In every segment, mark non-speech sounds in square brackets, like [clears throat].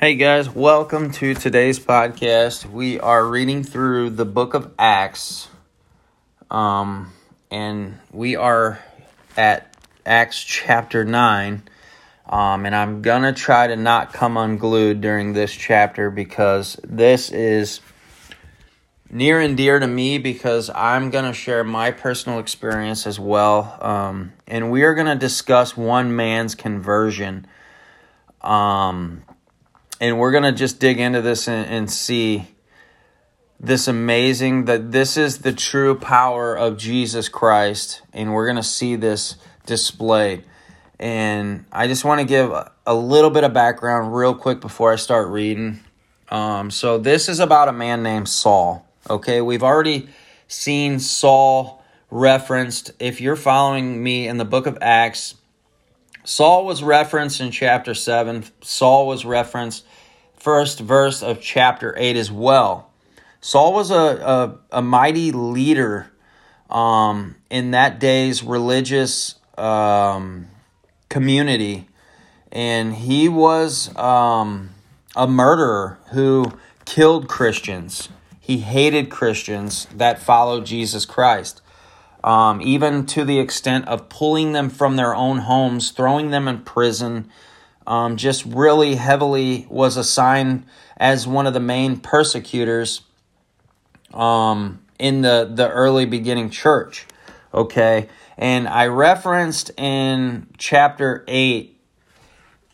Hey guys, welcome to today's podcast. We are reading through the book of Acts, um, and we are at Acts chapter 9. Um, and I'm gonna try to not come unglued during this chapter because this is near and dear to me because I'm gonna share my personal experience as well. Um, and we are gonna discuss one man's conversion. Um, and we're gonna just dig into this and, and see this amazing that this is the true power of Jesus Christ, and we're gonna see this displayed. And I just want to give a little bit of background real quick before I start reading. Um, so, this is about a man named Saul. Okay, we've already seen Saul referenced. If you're following me in the book of Acts, Saul was referenced in chapter 7. Saul was referenced first verse of chapter 8 as well. Saul was a, a, a mighty leader um, in that day's religious um, community, and he was um, a murderer who killed Christians. He hated Christians that followed Jesus Christ, um, even to the extent of pulling them from their own homes, throwing them in prison. Um, just really heavily was assigned as one of the main persecutors um, in the, the early beginning church. Okay. And I referenced in chapter 8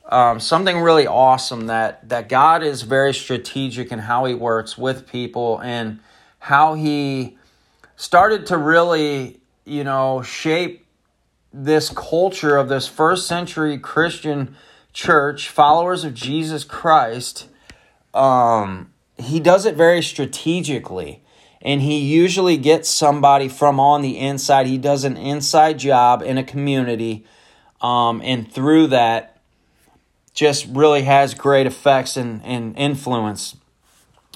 um, something really awesome that, that God is very strategic in how He works with people and how He started to really, you know, shape this culture of this first century Christian church, followers of Jesus Christ. Um, he does it very strategically and he usually gets somebody from on the inside. He does an inside job in a community, um, and through that, just really has great effects and, and influence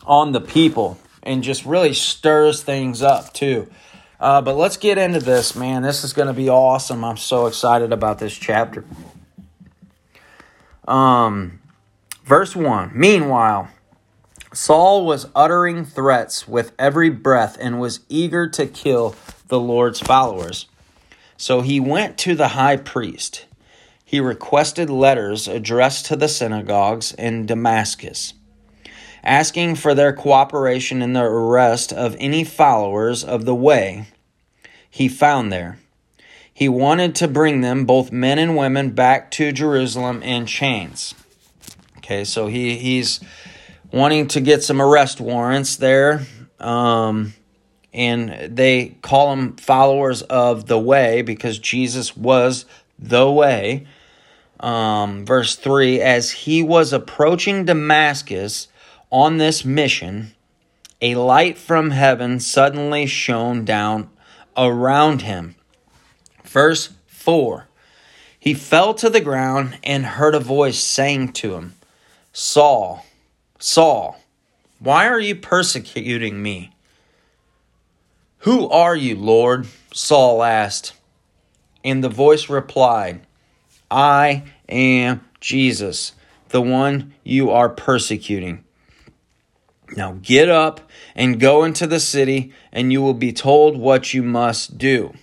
on the people, and just really stirs things up too. Uh, but let's get into this, man. This is going to be awesome. I'm so excited about this chapter. Um, verse 1 Meanwhile, Saul was uttering threats with every breath and was eager to kill the Lord's followers. So he went to the high priest. He requested letters addressed to the synagogues in Damascus, asking for their cooperation in the arrest of any followers of the way he found there. He wanted to bring them, both men and women, back to Jerusalem in chains. Okay, so he, he's wanting to get some arrest warrants there. Um, and they call them followers of the way because Jesus was the way. Um, verse 3 As he was approaching Damascus on this mission, a light from heaven suddenly shone down around him. Verse 4 He fell to the ground and heard a voice saying to him, Saul, Saul, why are you persecuting me? Who are you, Lord? Saul asked. And the voice replied, I am Jesus, the one you are persecuting. Now get up and go into the city, and you will be told what you must do.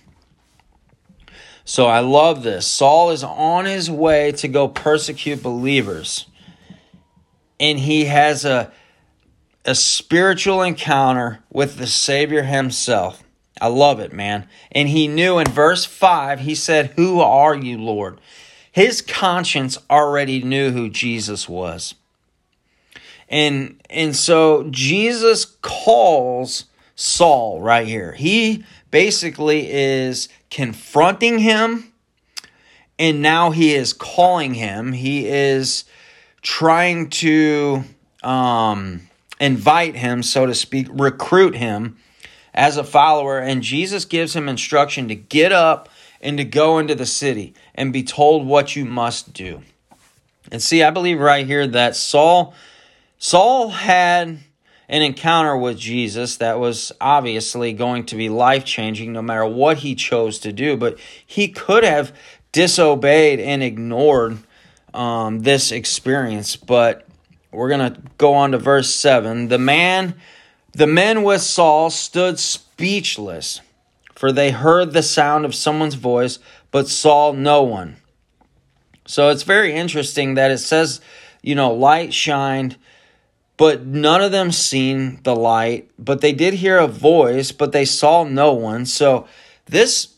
So I love this. Saul is on his way to go persecute believers and he has a a spiritual encounter with the Savior himself. I love it, man. And he knew in verse 5, he said, Who are you, Lord? His conscience already knew who Jesus was. And, and so Jesus calls Saul right here. He basically is confronting him, and now he is calling him. He is trying to um, invite him, so to speak, recruit him as a follower. And Jesus gives him instruction to get up and to go into the city and be told what you must do. And see, I believe right here that Saul Saul had an encounter with Jesus that was obviously going to be life changing no matter what he chose to do, but he could have disobeyed and ignored um, this experience, but we're going to go on to verse 7. The man the men with Saul stood speechless, for they heard the sound of someone's voice, but saw no one. So it's very interesting that it says, you know, light shined, but none of them seen the light, but they did hear a voice, but they saw no one. So this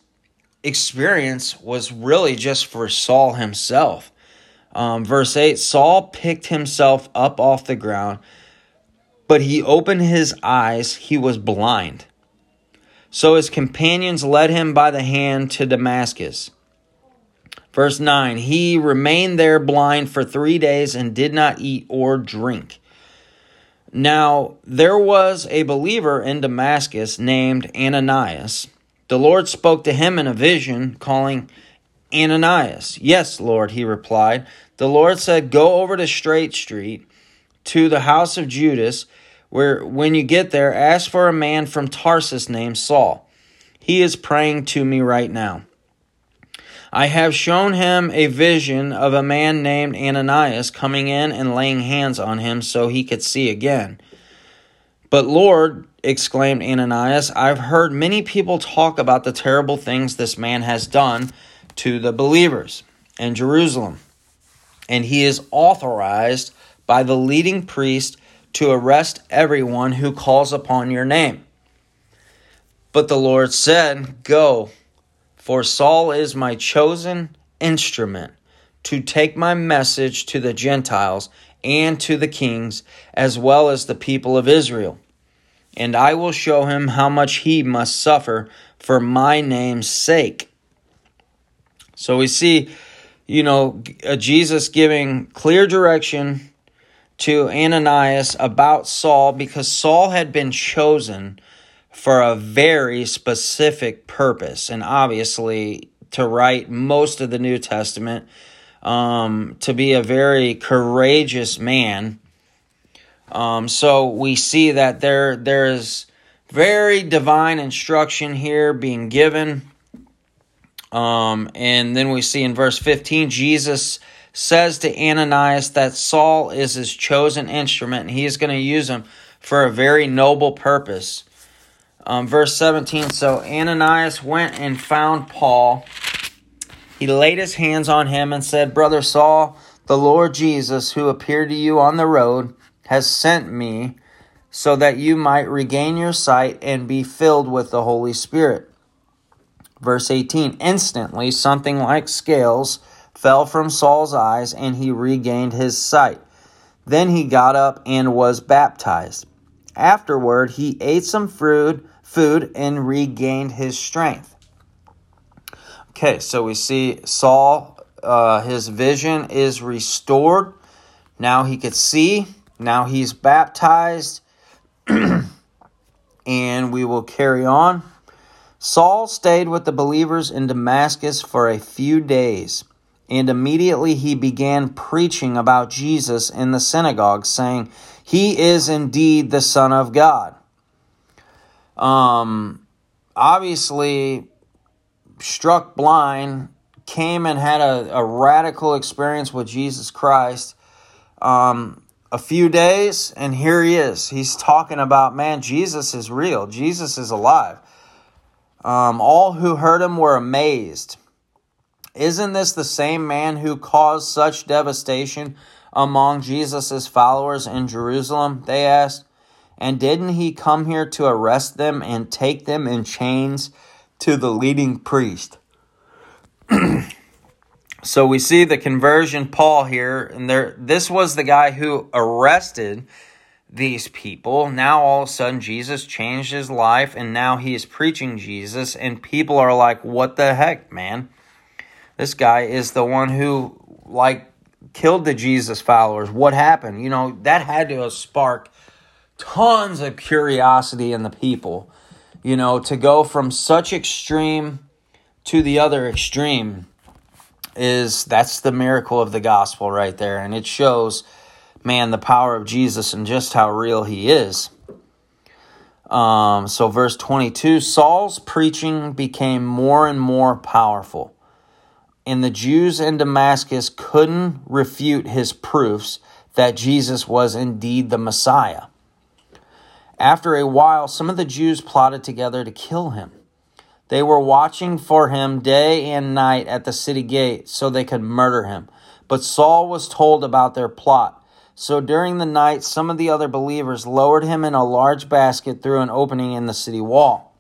experience was really just for Saul himself. Um, verse 8 Saul picked himself up off the ground, but he opened his eyes, he was blind. So his companions led him by the hand to Damascus. Verse 9 He remained there blind for three days and did not eat or drink. Now, there was a believer in Damascus named Ananias. The Lord spoke to him in a vision, calling Ananias. Yes, Lord, he replied. The Lord said, Go over to Straight Street to the house of Judas, where when you get there, ask for a man from Tarsus named Saul. He is praying to me right now. I have shown him a vision of a man named Ananias coming in and laying hands on him so he could see again. But Lord, exclaimed Ananias, I've heard many people talk about the terrible things this man has done to the believers in Jerusalem. And he is authorized by the leading priest to arrest everyone who calls upon your name. But the Lord said, Go for Saul is my chosen instrument to take my message to the Gentiles and to the kings, as well as the people of Israel. And I will show him how much he must suffer for my name's sake. So we see, you know, uh, Jesus giving clear direction to Ananias about Saul because Saul had been chosen for a very specific purpose. And obviously, to write most of the New Testament, um, to be a very courageous man. Um, so we see that there there is very divine instruction here being given. Um, and then we see in verse 15, Jesus says to Ananias that Saul is his chosen instrument and he is going to use him for a very noble purpose. Um, verse 17 So Ananias went and found Paul. He laid his hands on him and said, Brother Saul, the Lord Jesus, who appeared to you on the road, has sent me so that you might regain your sight and be filled with the Holy Spirit. Verse 18 Instantly, something like scales fell from Saul's eyes, and he regained his sight. Then he got up and was baptized. Afterward, he ate some fruit food and regained his strength. Okay, so we see Saul, uh, his vision is restored. Now he could see. Now he's baptized. [clears throat] and we will carry on. Saul stayed with the believers in Damascus for a few days, and immediately he began preaching about Jesus in the synagogue, saying, He is indeed the Son of God. Um, obviously, struck blind, came and had a, a radical experience with Jesus Christ. Um, a few days, and here he is. He's talking about, man, Jesus is real. Jesus is alive. Um, all who heard him were amazed. Isn't this the same man who caused such devastation among Jesus' followers in Jerusalem? They asked. And didn't he come here to arrest them and take them in chains to the leading priest? [clears throat] so we see the conversion Paul here, and there this was the guy who arrested these people. Now all of a sudden Jesus changed his life and now he is preaching Jesus and people are like, "What the heck, man?" This guy is the one who like killed the Jesus followers. What happened? You know, that had to spark tons of curiosity in the people. You know, to go from such extreme to the other extreme is that's the miracle of the gospel right there. And it shows, man, the power of Jesus and just how real he is. Um, so, verse 22 Saul's preaching became more and more powerful, and the Jews in Damascus couldn't refute his proofs that Jesus was indeed the Messiah. After a while, some of the Jews plotted together to kill him. They were watching for him day and night at the city gate so they could murder him. But Saul was told about their plot. So during the night, some of the other believers lowered him in a large basket through an opening in the city wall.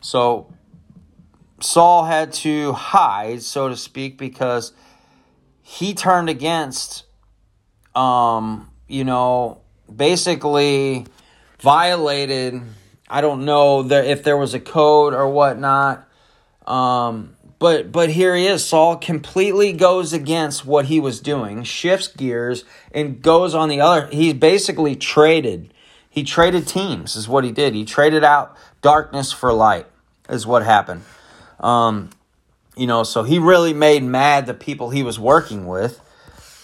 So Saul had to hide, so to speak, because he turned against, um, you know, basically violated. I don't know if there was a code or whatnot. Um, but but here he is. Saul completely goes against what he was doing, shifts gears, and goes on the other. He's basically traded. He traded teams, is what he did. He traded out darkness for light, is what happened. Um, you know, so he really made mad the people he was working with.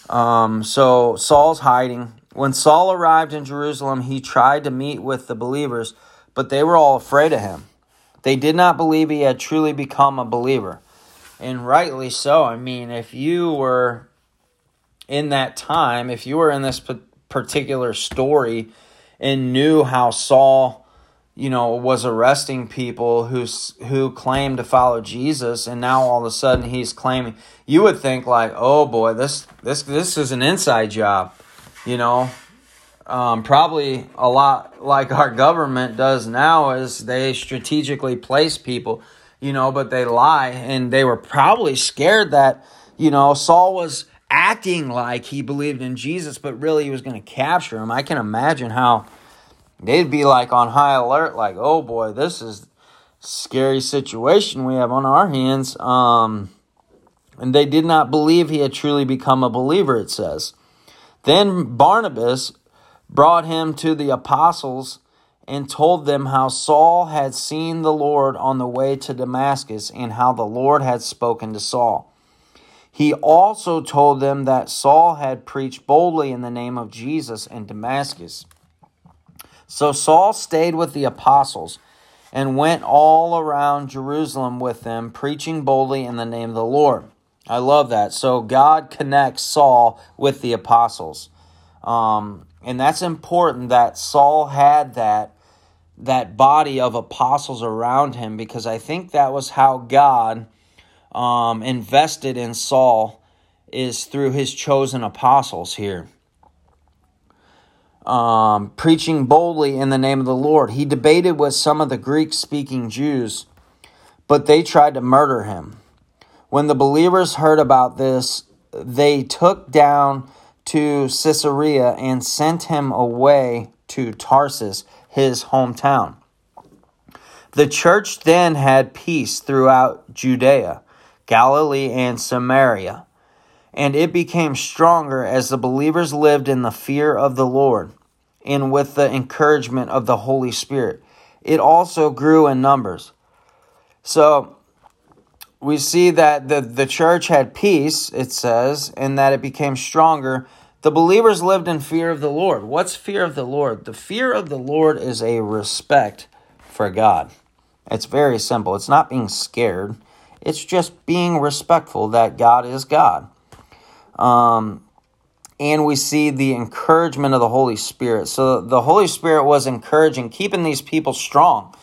Um, so Saul's hiding. When Saul arrived in Jerusalem, he tried to meet with the believers, but they were all afraid of him. They did not believe he had truly become a believer. And rightly so. I mean, if you were in that time, if you were in this particular story and knew how Saul you know, was arresting people who who claimed to follow Jesus, and now all of a sudden he's claiming. You would think like, oh boy, this this this is an inside job, you know. Um, probably a lot like our government does now is they strategically place people, you know, but they lie, and they were probably scared that you know Saul was acting like he believed in Jesus, but really he was going to capture him. I can imagine how they'd be like on high alert, like, oh boy, this is scary situation we have on our hands. Um, and they did not believe he had truly become a believer, it says. Then Barnabas brought him to the apostles and told them how Saul had seen the Lord on the way to Damascus and how the Lord had spoken to Saul. He also told them that Saul had preached boldly in the name of Jesus in Damascus. So Saul stayed with the apostles and went all around Jerusalem with them, preaching boldly in the name of the Lord. I love that. So God connects Saul with the apostles. Um, and that's important that Saul had that that body of apostles around him because I think that was how God um, invested in Saul is through his chosen apostles here um, preaching boldly in the name of the Lord. He debated with some of the Greek speaking Jews, but they tried to murder him. When the believers heard about this, they took down to Caesarea and sent him away to Tarsus, his hometown. The church then had peace throughout Judea, Galilee, and Samaria and it became stronger as the believers lived in the fear of the Lord and with the encouragement of the Holy Spirit. It also grew in numbers. So we see that the, the church had peace, it says, and that it became stronger. The believers lived in fear of the Lord. What's fear of the Lord? The fear of the Lord is a respect for God. It's very simple. It's not being scared, it's just being respectful that God is God. Um, and we see the encouragement of the Holy Spirit. So the Holy Spirit was encouraging, keeping these people strong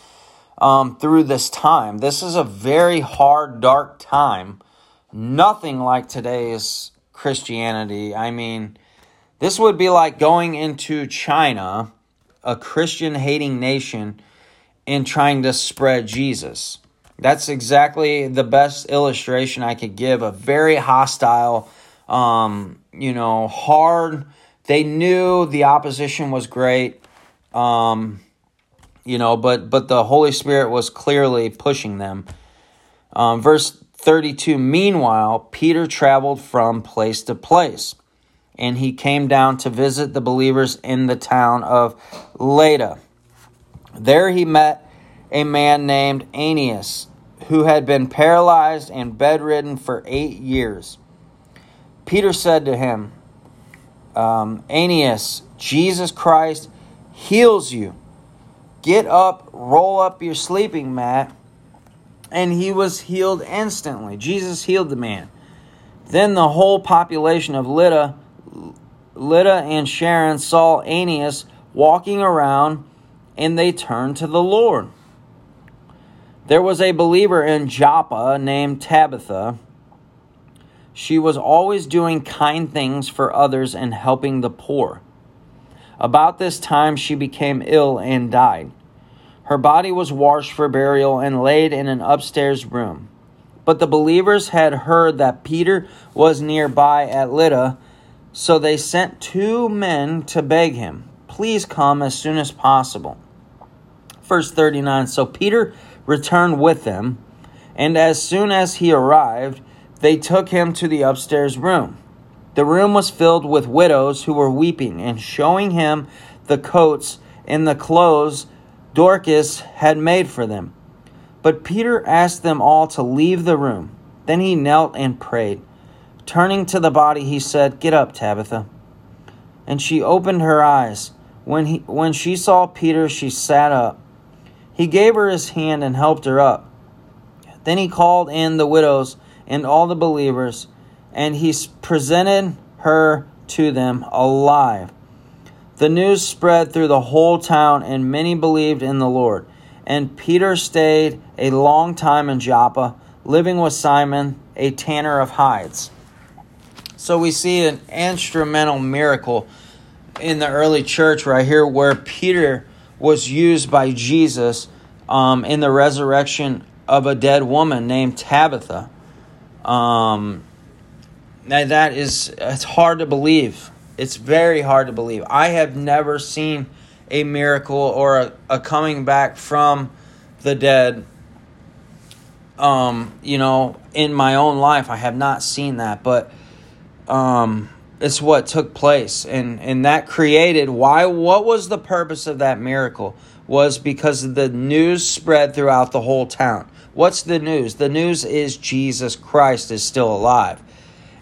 um, through this time. This is a very hard, dark time. Nothing like today's Christianity. I mean, this would be like going into China, a Christian hating nation, and trying to spread Jesus. That's exactly the best illustration I could give. A very hostile um, you know, hard. They knew the opposition was great. Um, you know, but but the Holy Spirit was clearly pushing them. Um, verse 32 Meanwhile, Peter traveled from place to place, and he came down to visit the believers in the town of Lydda. There he met a man named Aeneas, who had been paralyzed and bedridden for eight years. Peter said to him, um, Aeneas, Jesus Christ heals you. Get up, roll up your sleeping mat. And he was healed instantly. Jesus healed the man. Then the whole population of Lydda, Lydda and Sharon saw Aeneas walking around and they turned to the Lord. There was a believer in Joppa named Tabitha. She was always doing kind things for others and helping the poor. About this time, she became ill and died. Her body was washed for burial and laid in an upstairs room. But the believers had heard that Peter was nearby at Lydda, so they sent two men to beg him, Please come as soon as possible. Verse 39 So Peter returned with them, and as soon as he arrived, they took him to the upstairs room. The room was filled with widows who were weeping and showing him the coats and the clothes Dorcas had made for them. But Peter asked them all to leave the room. Then he knelt and prayed. Turning to the body, he said, Get up, Tabitha. And she opened her eyes. When, he, when she saw Peter, she sat up. He gave her his hand and helped her up. Then he called in the widows and all the believers, and he presented her to them alive. The news spread through the whole town, and many believed in the Lord. And Peter stayed a long time in Joppa, living with Simon, a tanner of hides. So we see an instrumental miracle in the early church right here where Peter was used by Jesus um, in the resurrection of a dead woman named Tabitha. Um, now that is, it's hard to believe. It's very hard to believe. I have never seen a miracle or a, a coming back from the dead. Um, you know, in my own life, I have not seen that, but um, it's what took place, and and that created why. What was the purpose of that miracle? Was because the news spread throughout the whole town. What's the news? The news is Jesus Christ is still alive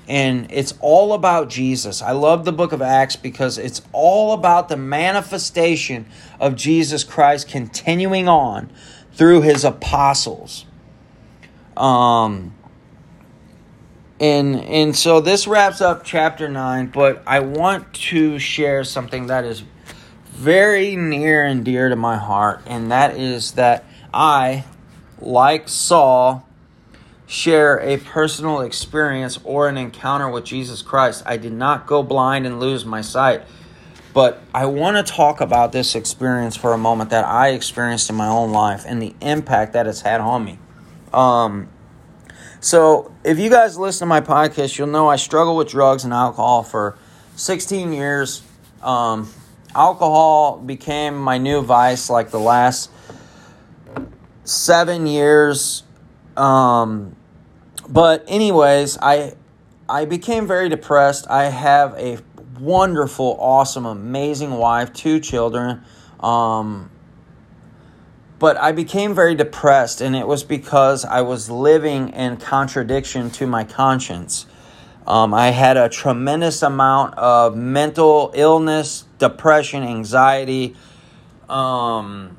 and it's all about Jesus. I love the book of Acts because it's all about the manifestation of Jesus Christ continuing on through his apostles. Um and and so this wraps up chapter 9, but I want to share something that is very near and dear to my heart, and that is that I like Saul share a personal experience or an encounter with Jesus Christ. I did not go blind and lose my sight. But I want to talk about this experience for a moment that I experienced in my own life and the impact that it's had on me. Um, so, if you guys listen to my podcast, you'll know I struggle with drugs and alcohol for 16 years. Um, alcohol became my new vice like the last seven years. Um, but anyways, I I became very depressed. I have a wonderful, awesome, amazing wife, two children. Um, but I became very depressed, and it was because I was living in contradiction to my conscience. Um, I had a tremendous amount of mental illness, depression, anxiety. Um,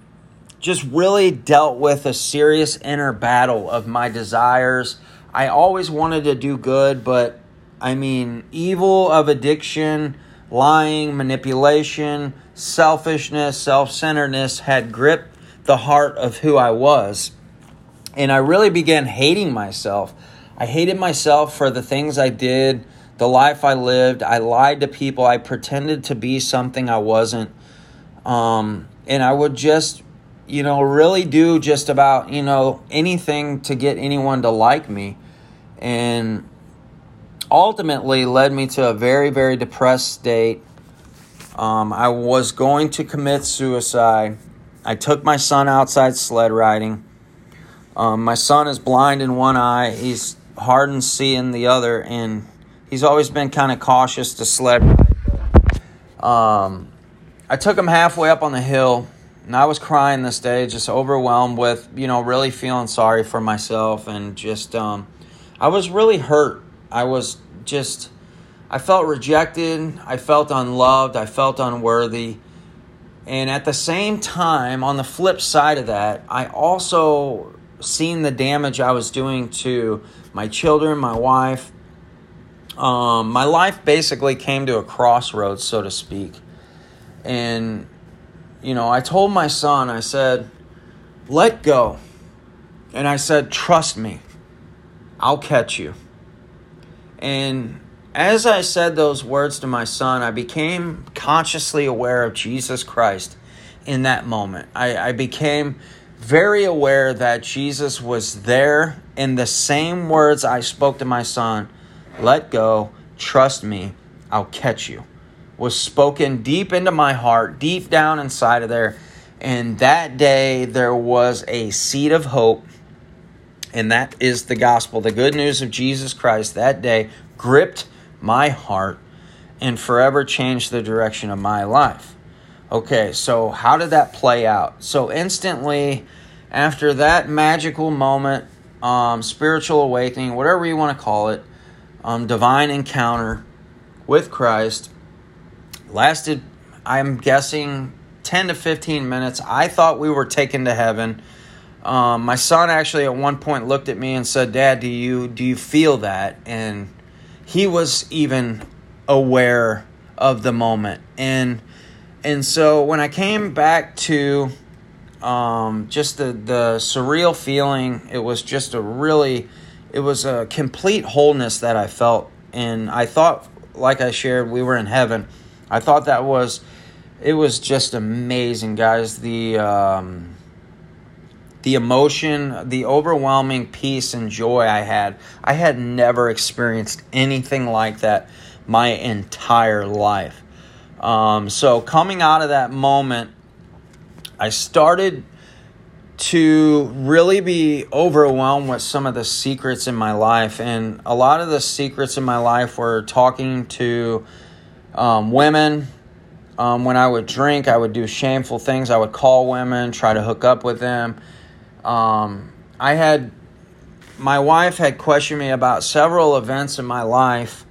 just really dealt with a serious inner battle of my desires I always wanted to do good, but I mean, evil of addiction, lying, manipulation, selfishness, self centeredness had gripped the heart of who I was. And I really began hating myself. I hated myself for the things I did, the life I lived. I lied to people. I pretended to be something I wasn't. Um, and I would just you know, really do just about, you know, anything to get anyone to like me. And ultimately led me to a very, very depressed state. Um, I was going to commit suicide. I took my son outside sled riding. Um, my son is blind in one eye, he's hard seeing the other, and he's always been kind of cautious to sled. Um, I took him halfway up on the hill and I was crying this day, just overwhelmed with, you know, really feeling sorry for myself and just, um, I was really hurt. I was just, I felt rejected. I felt unloved. I felt unworthy. And at the same time, on the flip side of that, I also seen the damage I was doing to my children, my wife, um, my life basically came to a crossroads, so to speak. And, you know, I told my son, I said, let go. And I said, trust me, I'll catch you. And as I said those words to my son, I became consciously aware of Jesus Christ in that moment. I, I became very aware that Jesus was there in the same words I spoke to my son let go, trust me, I'll catch you, was spoken deep into my heart, deep down inside of there. And that day there was a seed of hope, and that is the gospel. The good news of Jesus Christ that day gripped my heart and forever changed the direction of my life. Okay, so how did that play out? So instantly, after that magical moment, um, spiritual awakening, whatever you want to call it, um, divine encounter with Christ lasted, I'm guessing, 10 to 15 minutes. I thought we were taken to heaven. Um, my son actually at one point looked at me and said, "Dad, do you do you feel that?" And he was even aware of the moment. And and so when I came back to um, just the the surreal feeling, it was just a really it was a complete wholeness that I felt, and I thought, like I shared, we were in heaven. I thought that was, it was just amazing, guys. The um, the emotion, the overwhelming peace and joy I had. I had never experienced anything like that my entire life. Um, so coming out of that moment, I started to really be overwhelmed with some of the secrets in my life. And a lot of the secrets in my life were talking to um, women. Um, when I would drink, I would do shameful things. I would call women, try to hook up with them. Um, I had, my wife had questioned me about several events in my life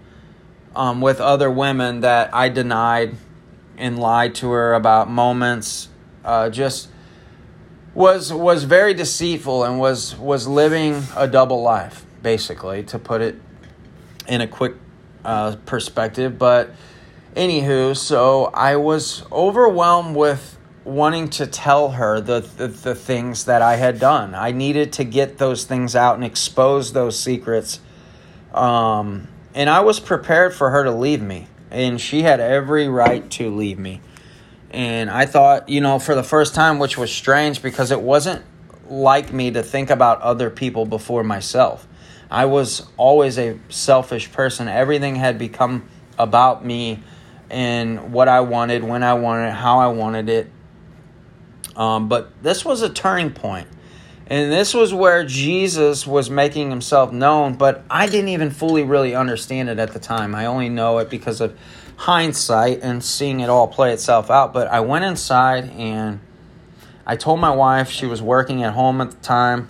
um, with other women that I denied and lied to her about moments. Uh, just was was very deceitful and was was living a double life basically to put it in a quick uh, perspective but anywho so i was overwhelmed with wanting to tell her the, the, the things that i had done i needed to get those things out and expose those secrets um, and i was prepared for her to leave me and she had every right to leave me and I thought, you know, for the first time, which was strange because it wasn't like me to think about other people before myself. I was always a selfish person. Everything had become about me and what I wanted, when I wanted how I wanted it. Um, but this was a turning point. And this was where Jesus was making himself known, but I didn't even fully really understand it at the time. I only know it because of hindsight and seeing it all play itself out. But I went inside and I told my wife, she was working at home at the time,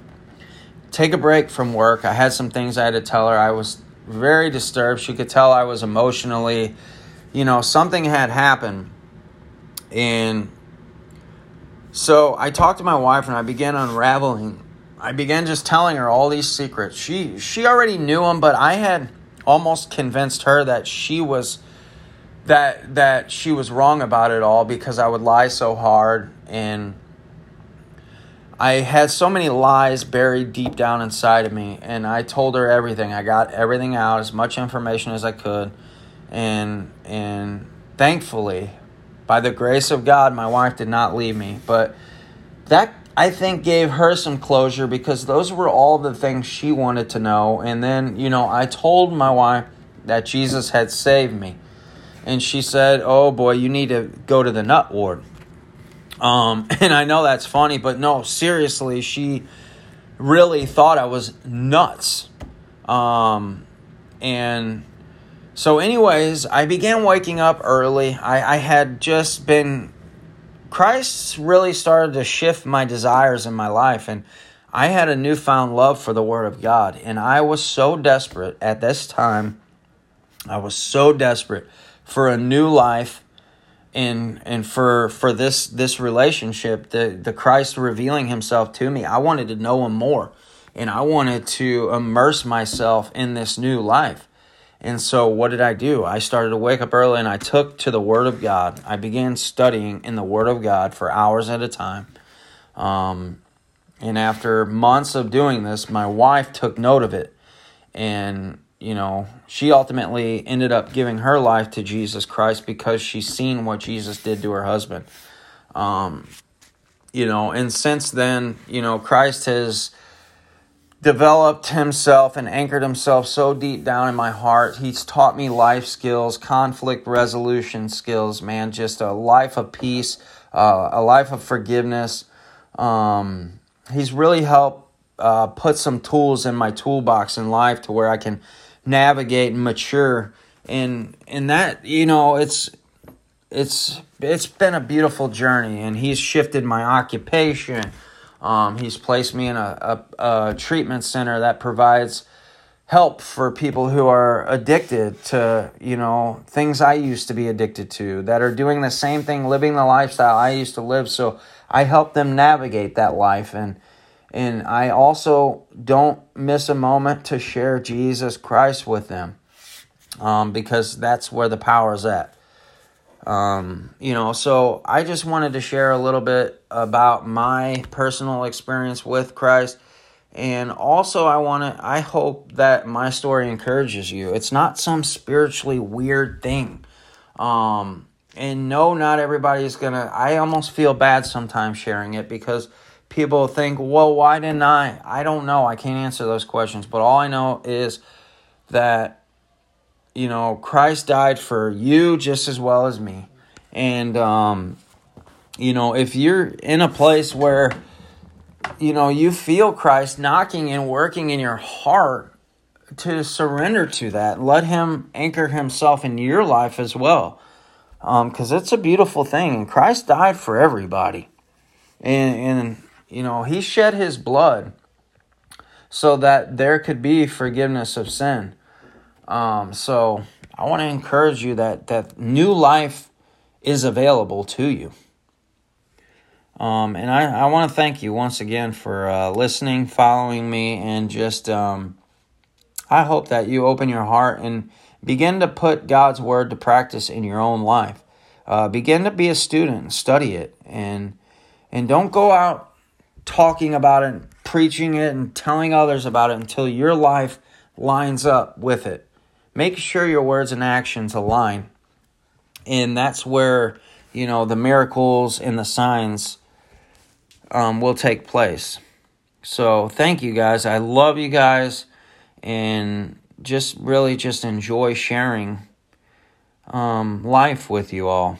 take a break from work. I had some things I had to tell her. I was very disturbed. She could tell I was emotionally, you know, something had happened. And so I talked to my wife and I began unraveling. I began just telling her all these secrets. She she already knew them, but I had almost convinced her that she was that that she was wrong about it all because I would lie so hard and I had so many lies buried deep down inside of me and I told her everything. I got everything out, as much information as I could. And and thankfully, by the grace of God, my wife did not leave me. But that I think gave her some closure because those were all the things she wanted to know. And then, you know, I told my wife that Jesus had saved me and she said, "Oh boy, you need to go to the nut ward." Um, [laughs] and I know that's funny, but no, seriously, she really thought I was nuts. Um, and so, anyways, I began waking up early. I, I had just been, Christ really started to shift my desires in my life. And I had a newfound love for the Word of God. And I was so desperate at this time. I was so desperate for a new life and and for for this this relationship the the Christ revealing himself to me I wanted to know him more and I wanted to immerse myself in this new life And so, what did I do? I started to wake up early and I took to the Word of God. I began studying in the Word of God for hours at a time. Um, and after months of doing this, my wife took note of it. And, you know, she ultimately ended up giving her life to Jesus Christ because she's seen what Jesus did to her husband. Um, you know, and since then, you know, Christ has developed himself and anchored himself so deep down in my heart. He's taught me life skills, conflict resolution skills, man, just a life of peace, uh, a life of forgiveness. Um, he's really helped uh, put some tools in my toolbox in life to where I can navigate and mature. And and that you know it's it's it's been a beautiful journey, and he's shifted my occupation. Um, he's placed me in a, a, a, treatment center that provides help for people who are addicted to, you know, things I used to be addicted to, that are doing the same thing, living the lifestyle I used to live. So I help them navigate that life. And, and I also don't miss a moment to share Jesus Christ with them um, because that's where the power is at. Um, you know, so I just wanted to share a little bit about my personal experience with Christ. And also, I want to, I hope that my story encourages you. It's not some spiritually weird thing. Um, and no, not everybody's going to, I almost feel bad sometimes sharing it because people think, well, why didn't I? I don't know. I can't answer those questions. But all I know is that you know, Christ died for you just as well as me. And, um, you know, if you're in a place where, you know, you feel Christ knocking and working in your heart to surrender to that, let Him anchor Himself in your life as well. Because um, it's a beautiful thing. And Christ died for everybody. And, and, you know, He shed His blood so that there could be forgiveness of sin. Um, so I want to encourage you that that new life is available to you. Um, and I, I want to thank you once again for uh, listening, following me, and just um, I hope that you open your heart and begin to put God's word to practice in your own life. Uh, begin to be a student and study it, and and don't go out talking about it, preaching it, and telling others about it until your life lines up with it make sure your words and actions align. And that's where, you know, the miracles and the signs um, will take place. So thank you guys. I love you guys and just really just enjoy sharing um, life with you all.